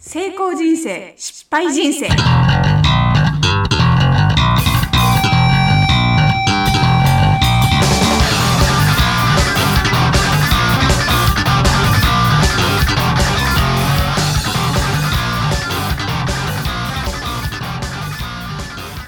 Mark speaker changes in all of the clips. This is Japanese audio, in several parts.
Speaker 1: 成功人生失敗人生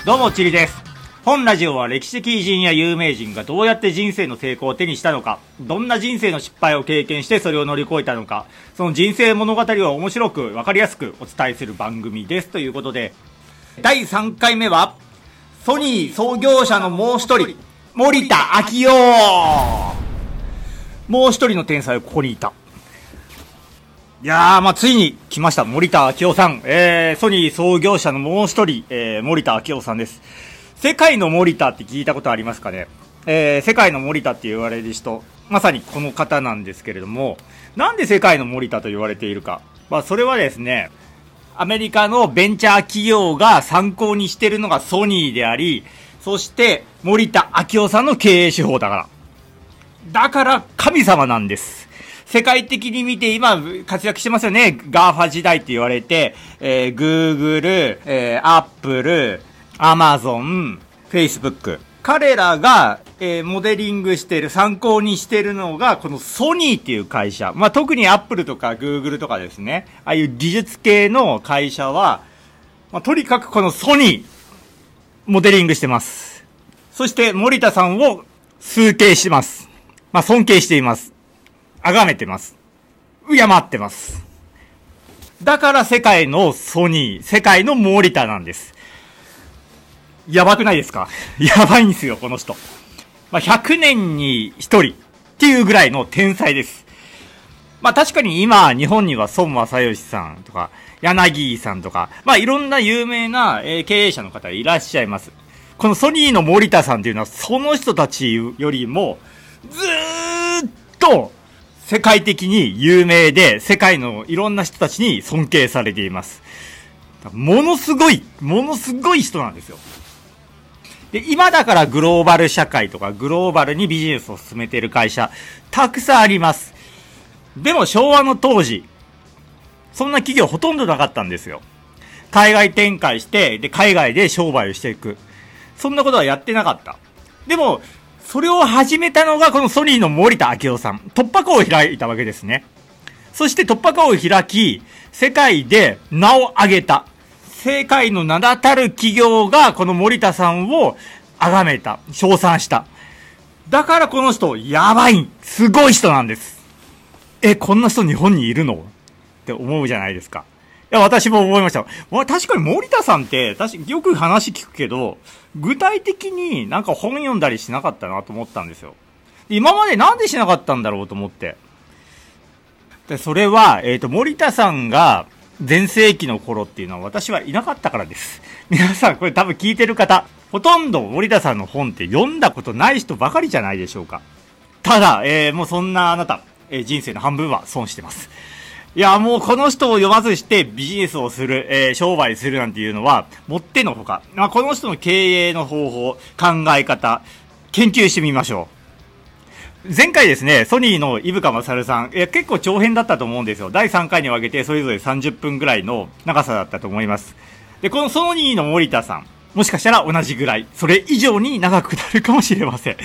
Speaker 2: どうも、ちりです。本ラジオは歴史的偉人や有名人がどうやって人生の成功を手にしたのか、どんな人生の失敗を経験してそれを乗り越えたのか、その人生物語を面白くわかりやすくお伝えする番組です。ということで、第3回目は、ソニー創業者のもう一人、森田昭夫もう一人の天才はここにいた。いやー、まあ、ついに来ました。森田明夫さん。えー、ソニー創業者のもう一人、えー、森田明夫さんです。世界の森田って聞いたことありますかね？えー、世界の森田って言われる人、まさにこの方なんですけれども、なんで世界の盛田と言われているか？まあ、それはですね、アメリカのベンチャー企業が参考にしてるのがソニーであり、そして盛田昭夫さんの経営手法だから。だから神様なんです。世界的に見て今活躍してますよね。 GAFA 時代って言われて、えー、Google、えー、Apple、Amazon、Facebook。彼らが、えー、モデリングしてる、参考にしてるのが、このソニーっていう会社。まあ、特に Apple とか Google とかですね。ああいう技術系の会社は、まあ、とにかくこのソニー、モデリングしてます。そして森田さんを崇敬してます。まあ、尊敬しています。崇めてます。敬ってます。だから世界のソニー、世界の森田なんです。やばくないですか？やばいんですよ、この人。まあ、100年に1人っていうぐらいの天才です。まあ確かに今、日本には孫正義さんとか、柳井さんとか、まあいろんな有名な、え経営者の方いらっしゃいます。このソニーの森田さんっていうのは、その人たちよりも、ずーっと、世界的に有名で、世界のいろんな人たちに尊敬されています。ものすごい、ものすごい人なんですよ。で、今だからグローバル社会とかグローバルにビジネスを進めている会社、たくさんあります。でも昭和の当時、そんな企業ほとんどなかったんですよ。海外展開して、で、海外で商売をしていく。そんなことはやってなかった。でも、それを始めたのがこのソニーの森田明夫さん。突破口を開いたわけですね。そして突破口を開き、世界で名を上げた。世界の名だたる企業がこの森田さんを崇めた。称賛した。だからこの人、やばいすごい人なんです。え、こんな人日本にいるの？って思うじゃないですか。いや、私も思いました。ま確かに森田さんって、確かによく話聞くけど、具体的になんか本読んだりしなかったなと思ったんですよ。今までなんでしなかったんだろうと思って。で、それは、えっ、と、森田さんが前世紀の頃っていうのは私はいなかったからです。皆さん、これ多分聞いてる方、ほとんど森田さんの本って読んだことない人ばかりじゃないでしょうか。ただ、えーもうそんなあなた、えー人生の半分は損してます。いや、もうこの人を読まずしてビジネスをする、えー商売するなんていうのは、もってのほか。まあ、この人の経営の方法、考え方、研究してみましょう。前回ですね、ソニーの伊深勝さん、いや結構長編だったと思うんですよ。第3回に分けてそれぞれ30分ぐらいの長さだったと思います。で、このソニーの森田さん、もしかしたら同じぐらい、それ以上に長くなるかもしれません。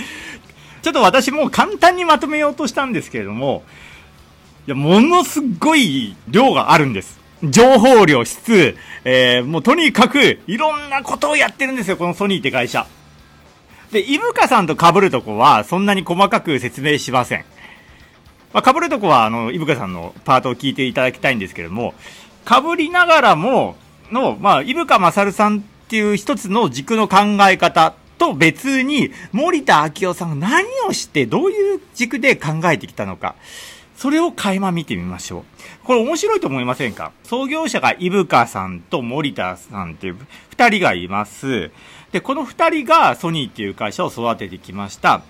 Speaker 2: ちょっと私も簡単にまとめようとしたんですけれども、いや、ものすごい量があるんです。情報量、質、えー、もうとにかくいろんなことをやってるんですよ、このソニーって会社。で、イブカさんと被るとこはそんなに細かく説明しません。まあ、被るとこは、あの、イブカさんのパートを聞いていただきたいんですけれども、被りながらも、の、まあ、イブカマサルさんっていう一つの軸の考え方と別に、森田明夫さんが何をして、どういう軸で考えてきたのか。それを垣間見てみましょう。これ面白いと思いませんか？創業者がイブカさんと森田さんっていう二人がいます。で、この二人がソニーっていう会社を育ててきました。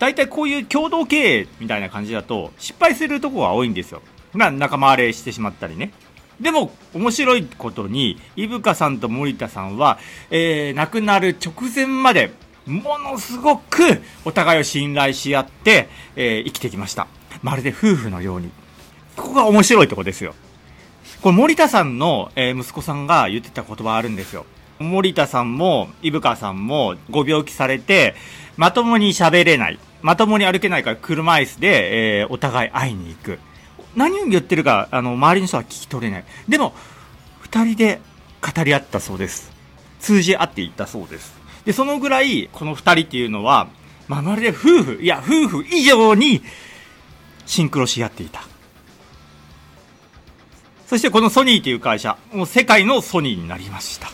Speaker 2: 大体こういう共同経営みたいな感じだと失敗するとこが多いんですよ。ま仲間割れしてしまったりね。でも面白いことに、イブカさんと森田さんは、えー、亡くなる直前までものすごくお互いを信頼し合って、えー生きてきました。まるで夫婦のように。ここが面白いとこですよ。これ森田さんの、えー息子さんが言ってた言葉あるんですよ。森田さんも、伊深さんもご病気されて、まともに喋れない。まともに歩けないから車椅子で、えーお互い会いに行く。何を言ってるか、あの、周りの人は聞き取れない。でも、二人で語り合ったそうです。通じ合っていったそうです。で、そのぐらい、この二人っていうのは、まあ、まるで夫婦、いや、夫婦以上に、シンクロし合っていた。そしてこのソニーという会社、もう世界のソニーになりました。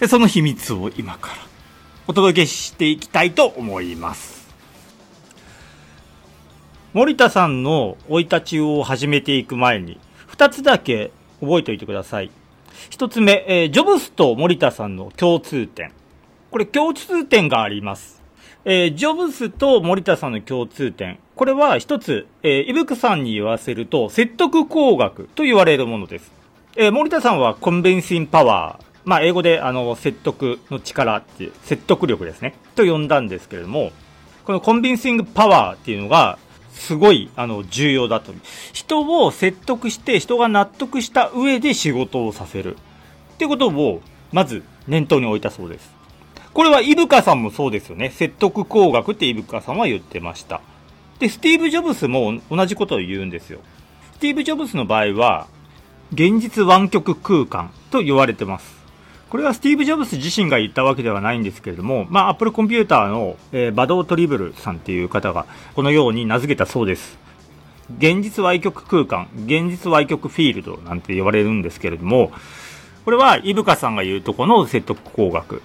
Speaker 2: で、その秘密を今からお届けしていきたいと思います。森田さんの生い立ちを始めていく前に、二つだけ覚えておいてください。一つ目、えージョブスと森田さんの共通点。これ共通点があります。えージョブスと森田さんの共通点。これは一つ、えー、イブクさんに言わせると、説得工学と言われるものです。えー森田さんはコンベンシンパワー。まあ、英語で、あの、説得の力っていう、説得力ですね。と呼んだんですけれども、このコンビンシングパワーっていうのが、すごい、あの、重要だと。人を説得して、人が納得した上で仕事をさせる。っていうことを、まず、念頭に置いたそうです。これは井深さんもそうですよね。説得工学って井深さんは言ってました。で、スティーブ・ジョブスも同じことを言うんですよ。スティーブ・ジョブスの場合は、現実湾曲空間と言われてます。これはスティーブ・ジョブス自身が言ったわけではないんですけれども、まあ、アップルコンピューターの、えーバド・トリブルさんっていう方が、このように名付けたそうです。現実歪曲空間、現実歪曲フィールドなんて言われるんですけれども、これはイブカさんが言うとこの説得工学、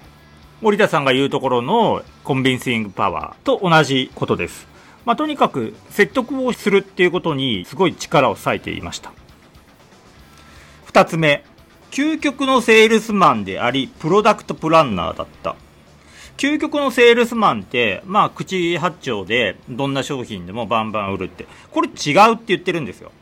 Speaker 2: 森田さんが言うところのコンビンシングパワーと同じことです。まあ、とにかく説得をするっていうことにすごい力を割いていました。二つ目、究極のセールスマンであり、プロダクトプランナーだった。究極のセールスマンって、まあ、口八丁で、どんな商品でもバンバン売るって。これ違うって言ってるんですよ。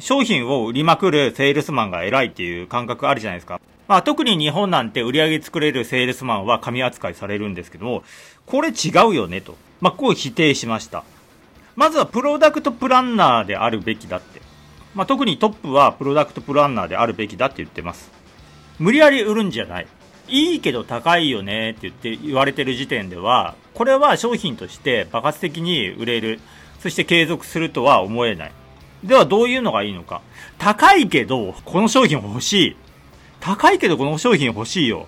Speaker 2: 商品を売りまくるセールスマンが偉いっていう感覚あるじゃないですか。まあ、特に日本なんて売り上げ作れるセールスマンは神扱いされるんですけども、これ違うよねと。まあ、こう否定しました。まずはプロダクトプランナーであるべきだって。まあ、特にトップはプロダクトプランナーであるべきだって言ってます。無理やり売るんじゃない。いいけど高いよねって言って言われてる時点では、これは商品として爆発的に売れる。そして継続するとは思えない。ではどういうのがいいのか。高いけど、この商品欲しい。高いけどこの商品欲しいよ。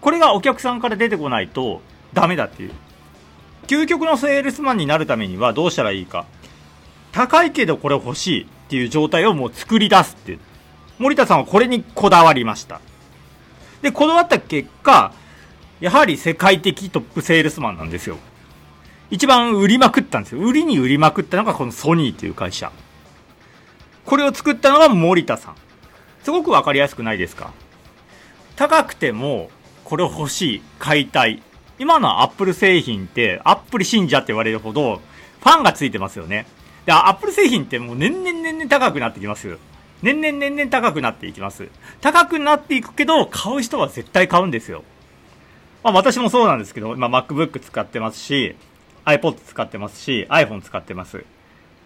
Speaker 2: これがお客さんから出てこないとダメだっていう。究極のセールスマンになるためにはどうしたらいいか。高いけどこれ欲しいっていう状態をもう作り出すっていう。森田さんはこれにこだわりました。で、こだわった結果、やはり世界的トップセールスマンなんですよ。一番売りまくったんですよ。売りに売りまくったのがこのソニーという会社。これを作ったのが森田さん。すごくわかりやすくないですか？高くても、これ欲しい、買いたい。今のアップル製品って、アップル信者って言われるほど、ファンがついてますよね。で、アップル製品ってもう年々年々高くなってきます。年々年々高くなっていきます。高くなっていくけど、買う人は絶対買うんですよ。まあ私もそうなんですけど、今 MacBook 使ってますし、iPod 使ってますし、iPhone 使ってます。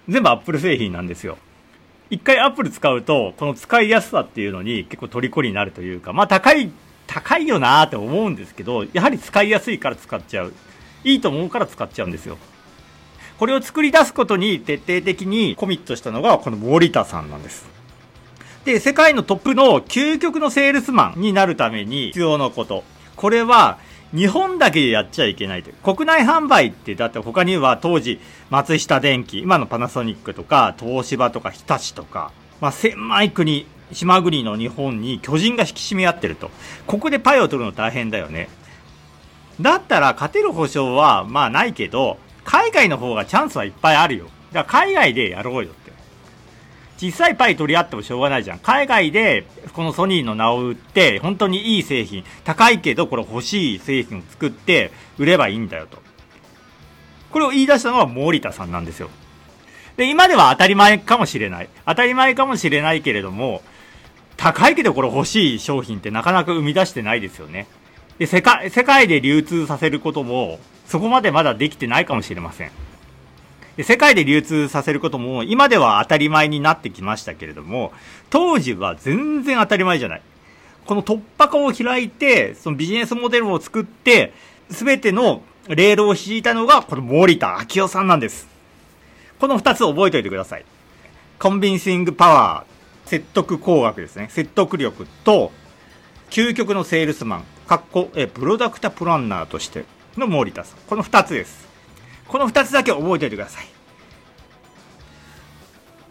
Speaker 2: 全部 Apple 製品なんですよ。一回 Apple 使うと、この使いやすさっていうのに結構虜になるというか、まあ高い、高いよなーって思うんですけど、やはり使いやすいから使っちゃう。いいと思うから使っちゃうんですよ。これを作り出すことに徹底的にコミットしたのがこの森田さんなんです。で、世界のトップの究極のセールスマンになるために必要なこと。これは日本だけでやっちゃいけないという。国内販売ってだって他には当時松下電器、今のパナソニックとか東芝とか日立とか、まあ狭い国、島国の日本に巨人が引き締め合ってると。ここでパイを取るの大変だよね。だったら勝てる保証はまあないけど、海外の方がチャンスはいっぱいあるよ。だから海外でやろうよって。実際パイ取り合ってもしょうがないじゃん。海外でこのソニーの名を売って、本当にいい製品、高いけどこれ欲しい製品を作って売ればいいんだよと。これを言い出したのは森田さんなんですよ。で、今では当たり前かもしれない。当たり前かもしれないけれども、高いけどこれ欲しい商品ってなかなか生み出してないですよね。で、世界、世界で流通させることも、そこまでまだできてないかもしれません。世界で流通させることも今では当たり前になってきましたけれども、当時は全然当たり前じゃない。この突破口を開いて、そのビジネスモデルを作って、すべてのレールを敷いたのが、この森田明夫さんなんです。この二つ覚えておいてください。コンビンシングパワー、説得工学ですね。説得力と、究極のセールスマン、かっこ、え、プロダクタプランナーとしての森田さん。この二つです。この二つだけ覚えておいてください。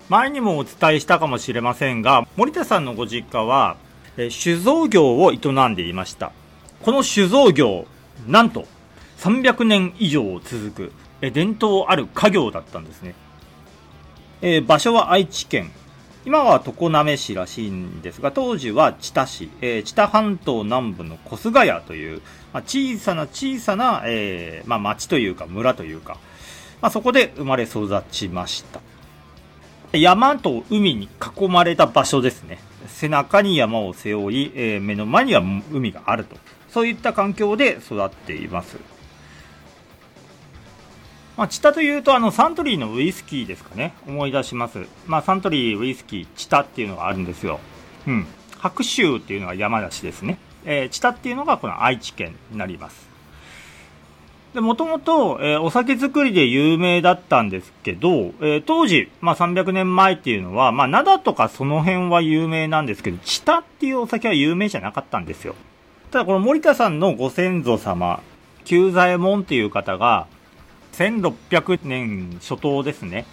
Speaker 2: 前にもお伝えしたかもしれませんが、森田さんのご実家は、え酒造業を営んでいました。この酒造業、なんと300年以上続く、え伝統ある家業だったんですね。え、場所は愛知県。今は常滑市らしいんですが、当時は知多市、えー、知多半島南部の小菅谷という、まあ、小さな小さな、えー、まあ、町というか村というか、まあ、そこで生まれ育ちました。山と海に囲まれた場所ですね。背中に山を背負い、えー、目の前には海があると。そういった環境で育っています。まあ、チタというと、あの、サントリーのウイスキーですかね。思い出します。まあ、サントリーウイスキー、チタっていうのがあるんですよ。うん。白州っていうのが山梨ですね。えー、チタっていうのがこの愛知県になります。で、もともと、え、お酒作りで有名だったんですけど、えー、当時、まあ、300年前っていうのは、まあ、灘とかその辺は有名なんですけど、チタっていうお酒は有名じゃなかったんですよ。ただ、この森田さんのご先祖様、久左衛門っていう方が、1600年初頭ですね、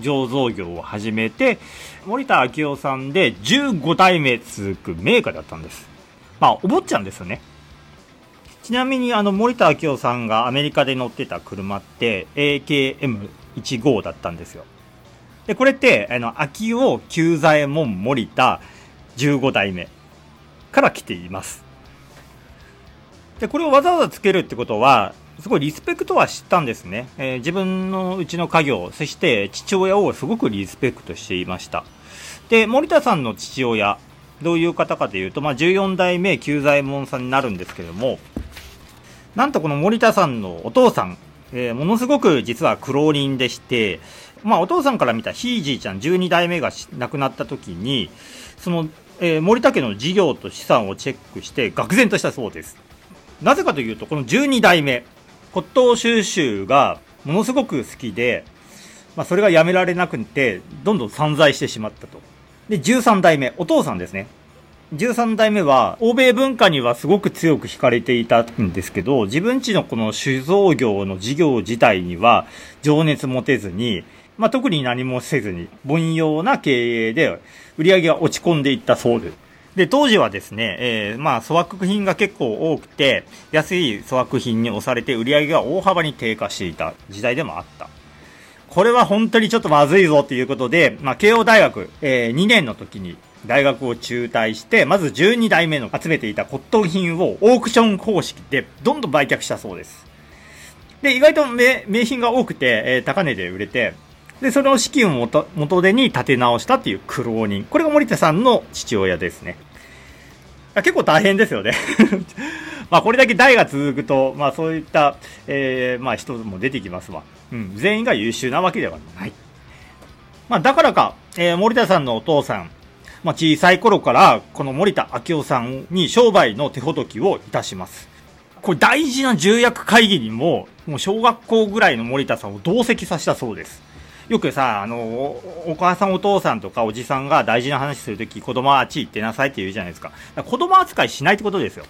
Speaker 2: 醸造業を始めて、森田明夫さんで15代目続く名家だったんです。まあ、お坊ちゃんですよね。ちなみにあの森田明夫さんがアメリカで乗ってた車って AKM15 だったんですよ。で、これって、あの、秋尾久左衛門森田15代目から来ています。で、これをわざわざつけるってことは、すごいリスペクトは知ったんですね。えー、自分のうちの家業、そして父親をすごくリスペクトしていました。で、森田さんの父親、どういう方かというと、まあ、14代目久左衛門さんになるんですけども、なんとこの森田さんのお父さん、えー、ものすごく実は苦労人でして、まあお父さんから見たひいじいちゃん12代目が亡くなった時に、その、えー、森田家の事業と資産をチェックして愕然としたそうです。なぜかというと、この12代目、骨董収集がものすごく好きで、まあそれがやめられなくて、どんどん散財してしまったと。で、13代目、お父さんですね。13代目は、欧米文化にはすごく強く惹かれていたんですけど、自分ちのこの酒造業の事業自体には情熱持てずに、まあ、特に何もせずに、凡庸な経営で売り上げが落ち込んでいったそうです。で、当時はですね、えー、まあ、粗悪品が結構多くて、安い粗悪品に押されて売り上げが大幅に低下していた時代でもあった。これは本当にちょっとまずいぞということで、まあ、慶応大学、えー、2年の時に大学を中退して、まず12代目の集めていた骨董品をオークション方式でどんどん売却したそうです。で、意外と名品が多くて、えー、高値で売れて、で、その資金を元元手に立て直したっていう苦労人。これが森田さんの父親ですね。結構大変ですよね まあこれだけ代が続くと、まあそういった、えー、まあ人も出てきますわ。うん。全員が優秀なわけではない。まあだからか、えー、森田さんのお父さん、まあ、小さい頃から、この森田明夫さんに商売の手ほどきをいたします。これ大事な重役会議にも、もう小学校ぐらいの森田さんを同席させたそうです。よくさ、あの、お母さんお父さんとかおじさんが大事な話するとき、子供はあっち行ってなさいって言うじゃないですか。か子供扱いしないってことですよ。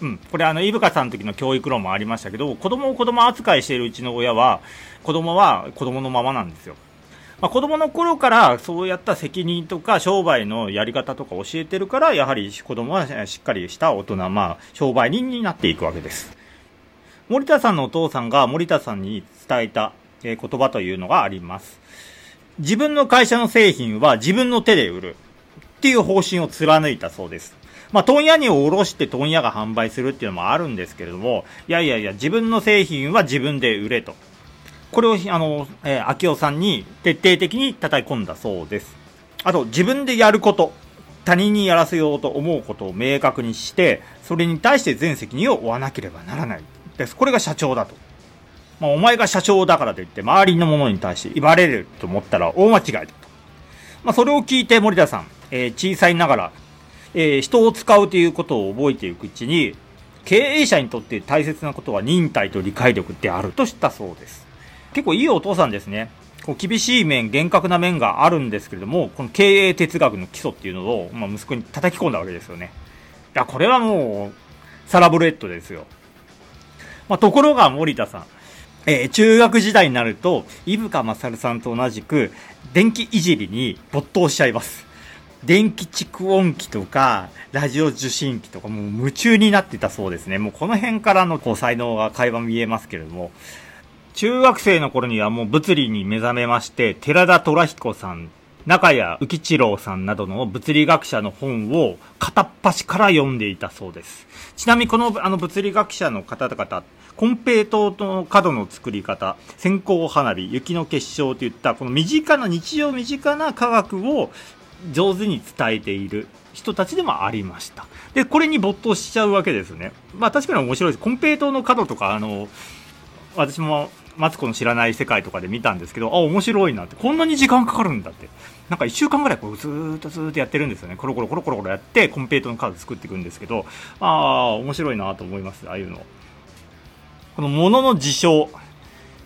Speaker 2: うん。これあの、イブカさんの時の教育論もありましたけど、子供を子供扱いしているうちの親は、子供は子供のままなんですよ。まあ、子供の頃からそうやった責任とか商売のやり方とか教えてるから、やはり子供はしっかりした大人、まあ、商売人になっていくわけです。森田さんのお父さんが森田さんに伝えた言葉というのがあります。自分の会社の製品は自分の手で売るっていう方針を貫いたそうです。まあ、問屋におろして問屋が販売するっていうのもあるんですけれども、いやいやいや、自分の製品は自分で売れと。これを、あの、えー、秋夫さんに徹底的に叩き込んだそうです。あと、自分でやること、他人にやらせようと思うことを明確にして、それに対して全責任を負わなければならない。です。これが社長だと。まあ、お前が社長だからといって周りの者に対して言われると思ったら大間違いだと。まあ、それを聞いて森田さん、えー、小さいながら、えー、人を使うということを覚えていくうちに、経営者にとって大切なことは忍耐と理解力であるとしたそうです。結構いいお父さんですね。こう厳しい面、厳格な面があるんですけれども、この経営哲学の基礎っていうのを、まあ、息子に叩き込んだわけですよね。いや、これはもう、サラブレッドですよ。まあ、ところが森田さん、えー、中学時代になると、伊深勝さんと同じく、電気いじりに没頭しちゃいます。電気蓄音機とか、ラジオ受信機とか、もう夢中になってたそうですね。もうこの辺からのこう才能が会話見えますけれども、中学生の頃にはもう物理に目覚めまして、寺田虎彦さん、中谷浮一郎さんなどの物理学者の本を片っ端から読んでいたそうです。ちなみにこのあの物理学者の方々、コンペイトの角の作り方、線香花火、雪の結晶といったこの身近な日常身近な科学を上手に伝えている人たちでもありました。で、これに没頭しちゃうわけですね。まあ確かに面白いです。コンペイトの角とか、あの、私もマツコの知らない世界とかで見たんですけど、あ、面白いなって、こんなに時間かかるんだって。なんか1週間ぐらいこうずーっとずーっとやってるんですよね。コロコロコロコロコロやって、コンペイトのカード作っていくんですけど、ああ、面白いなと思います、ああいうの。この物の事象、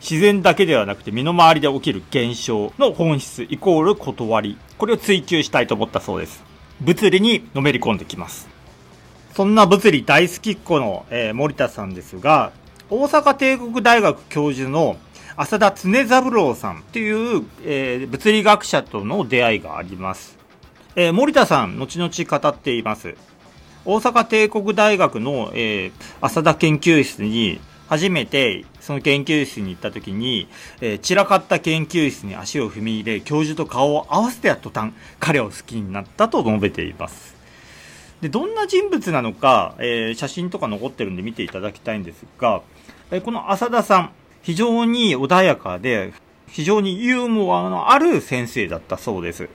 Speaker 2: 自然だけではなくて身の回りで起きる現象の本質イコール断り。これを追求したいと思ったそうです。物理にのめり込んできます。そんな物理大好きっ子の、えー、森田さんですが、大阪帝国大学教授の浅田常三郎さんという、えー、物理学者との出会いがあります。えー、森田さん、後々語っています。大阪帝国大学の、えー、浅田研究室に初めてその研究室に行った時に、えー、散らかった研究室に足を踏み入れ、教授と顔を合わせてや途端、彼を好きになったと述べています。で、どんな人物なのか、えー、写真とか残ってるんで見ていただきたいんですが、えー、この浅田さん、非常に穏やかで、非常にユーモアのある先生だったそうです。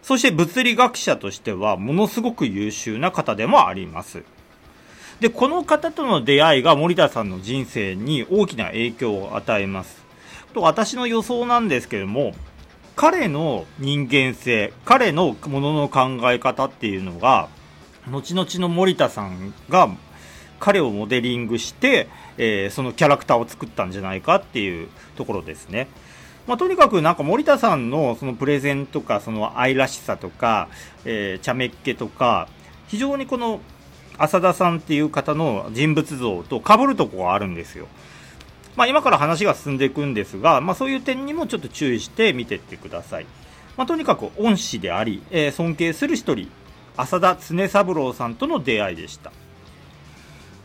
Speaker 2: そして物理学者としては、ものすごく優秀な方でもあります。で、この方との出会いが森田さんの人生に大きな影響を与えます。と、私の予想なんですけども、彼の人間性、彼のものの考え方っていうのが、後々の森田さんが彼をモデリングして、えー、そのキャラクターを作ったんじゃないかっていうところですね。まあ、とにかくなんか森田さんのそのプレゼンとかその愛らしさとか、えー、茶目っ気とか非常にこの浅田さんっていう方の人物像と被るとこがあるんですよ。まあ、今から話が進んでいくんですが、まあ、そういう点にもちょっと注意して見ていってください。まあ、とにかく恩師であり、えー、尊敬する一人、浅田常三郎さんとの出会いでした。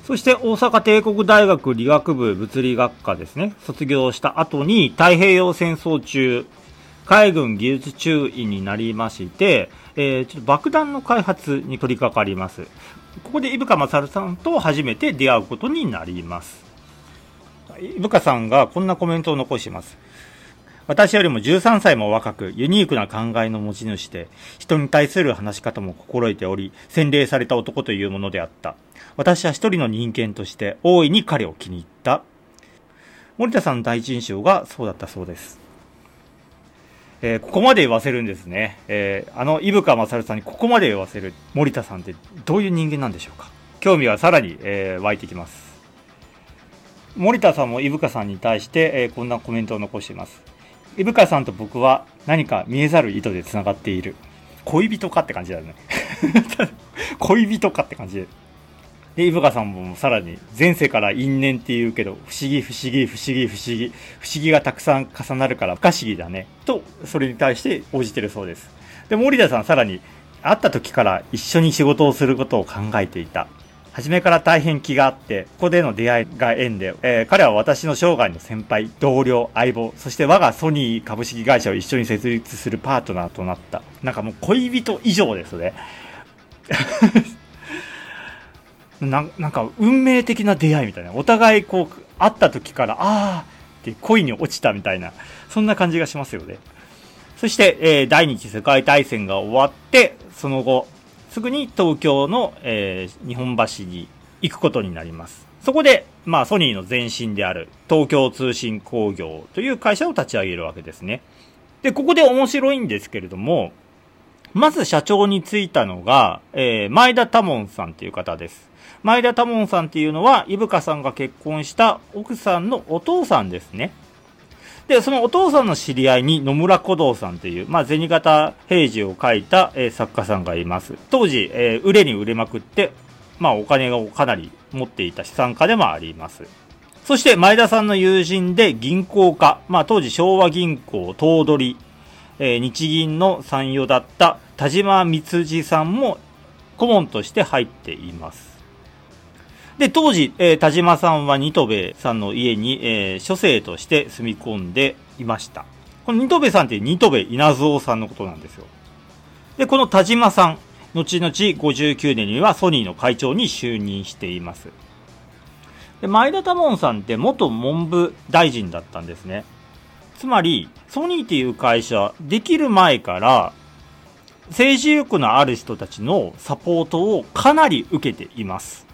Speaker 2: そして大阪帝国大学理学部物理学科ですね、卒業した後に太平洋戦争中、海軍技術中尉になりまして、えー、ちょっと爆弾の開発に取り掛かります。ここで伊深勝さんと初めて出会うことになります。伊深さんがこんなコメントを残します。私よりも13歳も若く、ユニークな考えの持ち主で、人に対する話し方も心得ており、洗礼された男というものであった。私は一人の人間として、大いに彼を気に入った。森田さんの第一印象がそうだったそうです。えー、ここまで言わせるんですね。えー、あの、伊深勝さんにここまで言わせる森田さんってどういう人間なんでしょうか？興味はさらに、えー、湧いてきます。森田さんも伊深さんに対して、え、こんなコメントを残しています。伊深さんと僕は何か見えざる糸で繋がっている。恋人かって感じだよね。恋人かって感じで。で、イブカさんもさらに前世から因縁って言うけど、不思議不思議不思議不思議、不思議がたくさん重なるから不可思議だね。と、それに対して応じてるそうです。で、森田さんさらに、会った時から一緒に仕事をすることを考えていた。初めから大変気があって、ここでの出会いが縁で、えー、彼は私の生涯の先輩、同僚、相棒、そして我がソニー株式会社を一緒に設立するパートナーとなった。なんかもう恋人以上ですね。ななんか運命的な出会いみたいな。お互いこう、会った時から、ああって恋に落ちたみたいな、そんな感じがしますよね。そして、えー、第二次世界大戦が終わって、その後、すぐに東京の、えー、日本橋に行くことになります。そこで、まあ、ソニーの前身である東京通信工業という会社を立ち上げるわけですね。で、ここで面白いんですけれども、まず社長に就いたのが、えー、前田多門さんという方です。前田多門さんっていうのは、伊深さんが結婚した奥さんのお父さんですね。で、そのお父さんの知り合いに野村古道さんという、まあ、銭形平次を書いた、えー、作家さんがいます。当時、えー、売れに売れまくって、まあ、お金をかなり持っていた資産家でもあります。そして前田さんの友人で銀行家、まあ当時昭和銀行頭取、えー、日銀の参与だった田島光次さんも顧問として入っています。で、当時、えー、田島さんはニトベさんの家に、えー、書生として住み込んでいました。このニトベさんってニトベ稲造さんのことなんですよ。で、この田島さん、後々59年にはソニーの会長に就任しています。で前田多門さんって元文部大臣だったんですね。つまり、ソニーっていう会社、できる前から、政治力のある人たちのサポートをかなり受けています。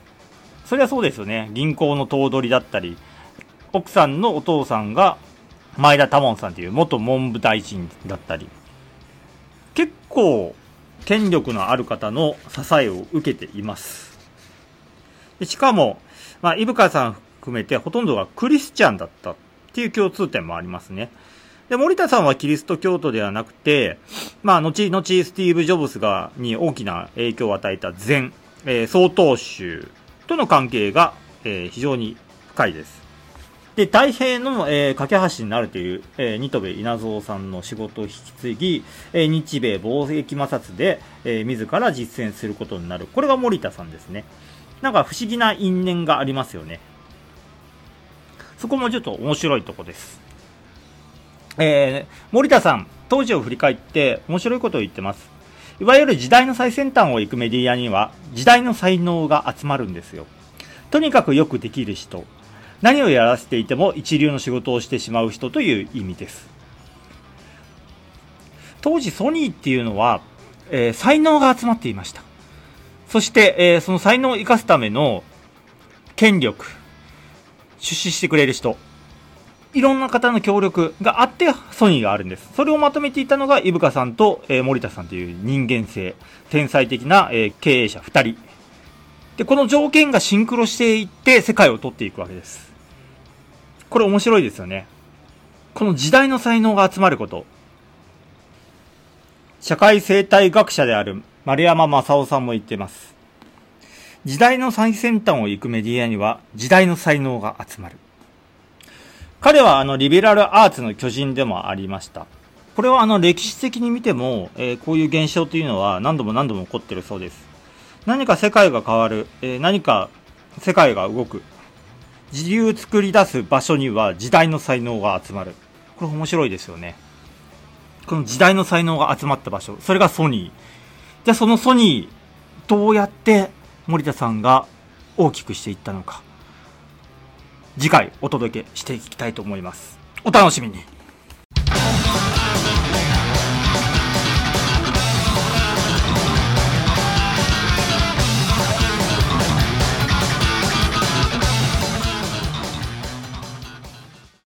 Speaker 2: それはそうですよね。銀行の頭取だったり、奥さんのお父さんが前田多門さんという元文部大臣だったり、結構権力のある方の支えを受けています。でしかも、まあ、伊深さん含めてほとんどがクリスチャンだったっていう共通点もありますね。で、森田さんはキリスト教徒ではなくて、まあ、後々スティーブ・ジョブスが、に大きな影響を与えた禅、えー、総統宗との関係が、えー、非常に深いです。で、太平の、えー、架け橋になるという、えー、ニトベ稲造さんの仕事を引き継ぎ、えー、日米貿易摩擦で、えー、自ら実践することになる。これが森田さんですね。なんか不思議な因縁がありますよね。そこもちょっと面白いとこです。えー、森田さん、当時を振り返って面白いことを言ってます。いわゆる時代の最先端を行くメディアには、時代の才能が集まるんですよ。とにかくよくできる人、何をやらせていても一流の仕事をしてしまう人という意味です。当時ソニーっていうのは、えー、才能が集まっていました。そして、えー、その才能を生かすための権力、出資してくれる人、いろんな方の協力があってソニーがあるんです。それをまとめていたのが、伊深さんと、えー、森田さんという人間性、天才的な、えー、経営者2人。で、この条件がシンクロしていって世界を取っていくわけです。これ面白いですよね。この時代の才能が集まること。社会生態学者である丸山正夫さんも言っています。時代の最先端を行くメディアには時代の才能が集まる。彼はあのリベラルアーツの巨人でもありました。これはあの歴史的に見ても、えー、こういう現象というのは何度も何度も起こってるそうです。何か世界が変わる、えー、何か世界が動く、自流作り出す場所には時代の才能が集まる。これ面白いですよね。この時代の才能が集まった場所、それがソニー。じゃあそのソニー、どうやって森田さんが大きくしていったのか。次回お届けしていきたいと思います。お楽しみに。